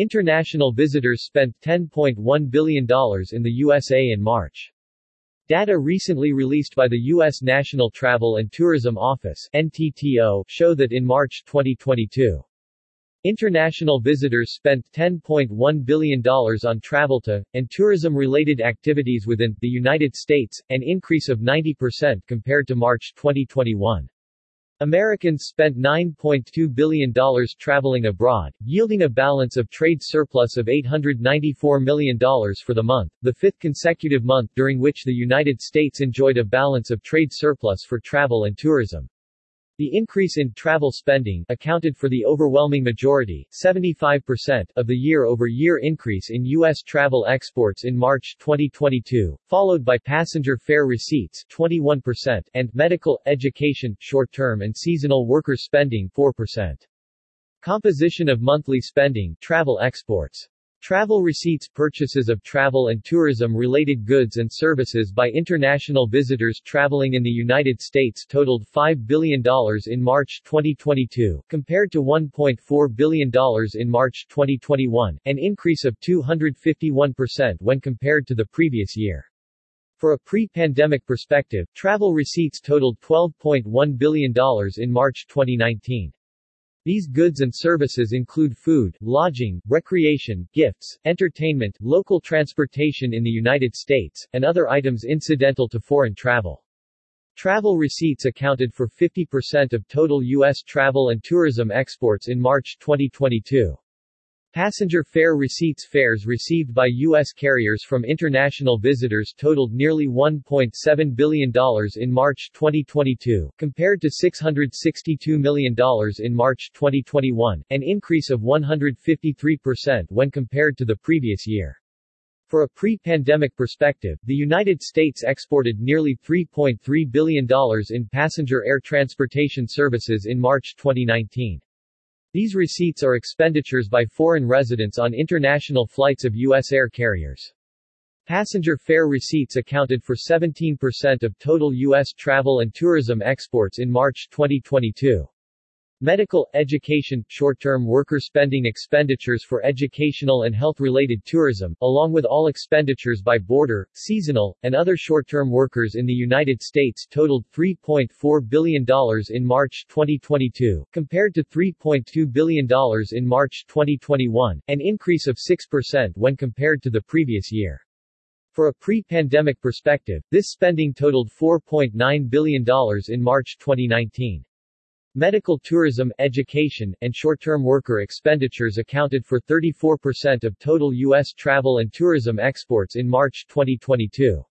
International visitors spent $10.1 billion in the USA in March. Data recently released by the U.S. National Travel and Tourism Office NTTO show that in March 2022, International visitors spent $10.1 billion on travel to, and tourism-related activities within, the United States, an increase of 90% compared to March 2021. Americans spent $9.2 billion traveling abroad, yielding a balance of trade surplus of $894 million for the month, the fifth consecutive month during which the United States enjoyed a balance of trade surplus for travel and tourism. The increase in travel spending accounted for the overwhelming majority 75% of the year-over-year increase in U.S. travel exports in March 2022, followed by passenger fare receipts 21% and medical, education, short-term and seasonal workers spending 4%. Composition of monthly spending travel exports Travel receipts purchases of travel and tourism-related goods and services by international visitors traveling in the United States totaled $5 billion in March 2022, compared to $1.4 billion in March 2021, an increase of 251% when compared to the previous year. For a pre-pandemic perspective, travel receipts totaled $12.1 billion in March 2019. These goods and services include food, lodging, recreation, gifts, entertainment, local transportation in the United States, and other items incidental to foreign travel. Travel receipts accounted for 50% of total U.S. travel and tourism exports in March 2022. Passenger fare receipts fares received by U.S. carriers from international visitors totaled nearly $1.7 billion in March 2022, compared to $662 million in March 2021, an increase of 153% when compared to the previous year. For a pre-pandemic perspective, the United States exported nearly $3.3 billion in passenger air transportation services in March 2019. These receipts are expenditures by foreign residents on international flights of U.S. air carriers. Passenger fare receipts accounted for 17% of total U.S. travel and tourism exports in March 2022. Medical, education, short-term worker spending expenditures for educational and health-related tourism, along with all expenditures by border, seasonal, and other short-term workers in the United States totaled $3.4 billion in March 2022, compared to $3.2 billion in March 2021, an increase of 6% when compared to the previous year. For a pre-pandemic perspective, this spending totaled $4.9 billion in March 2019. Medical tourism, education, and short-term worker expenditures accounted for 34% of total U.S. travel and tourism exports in March 2022.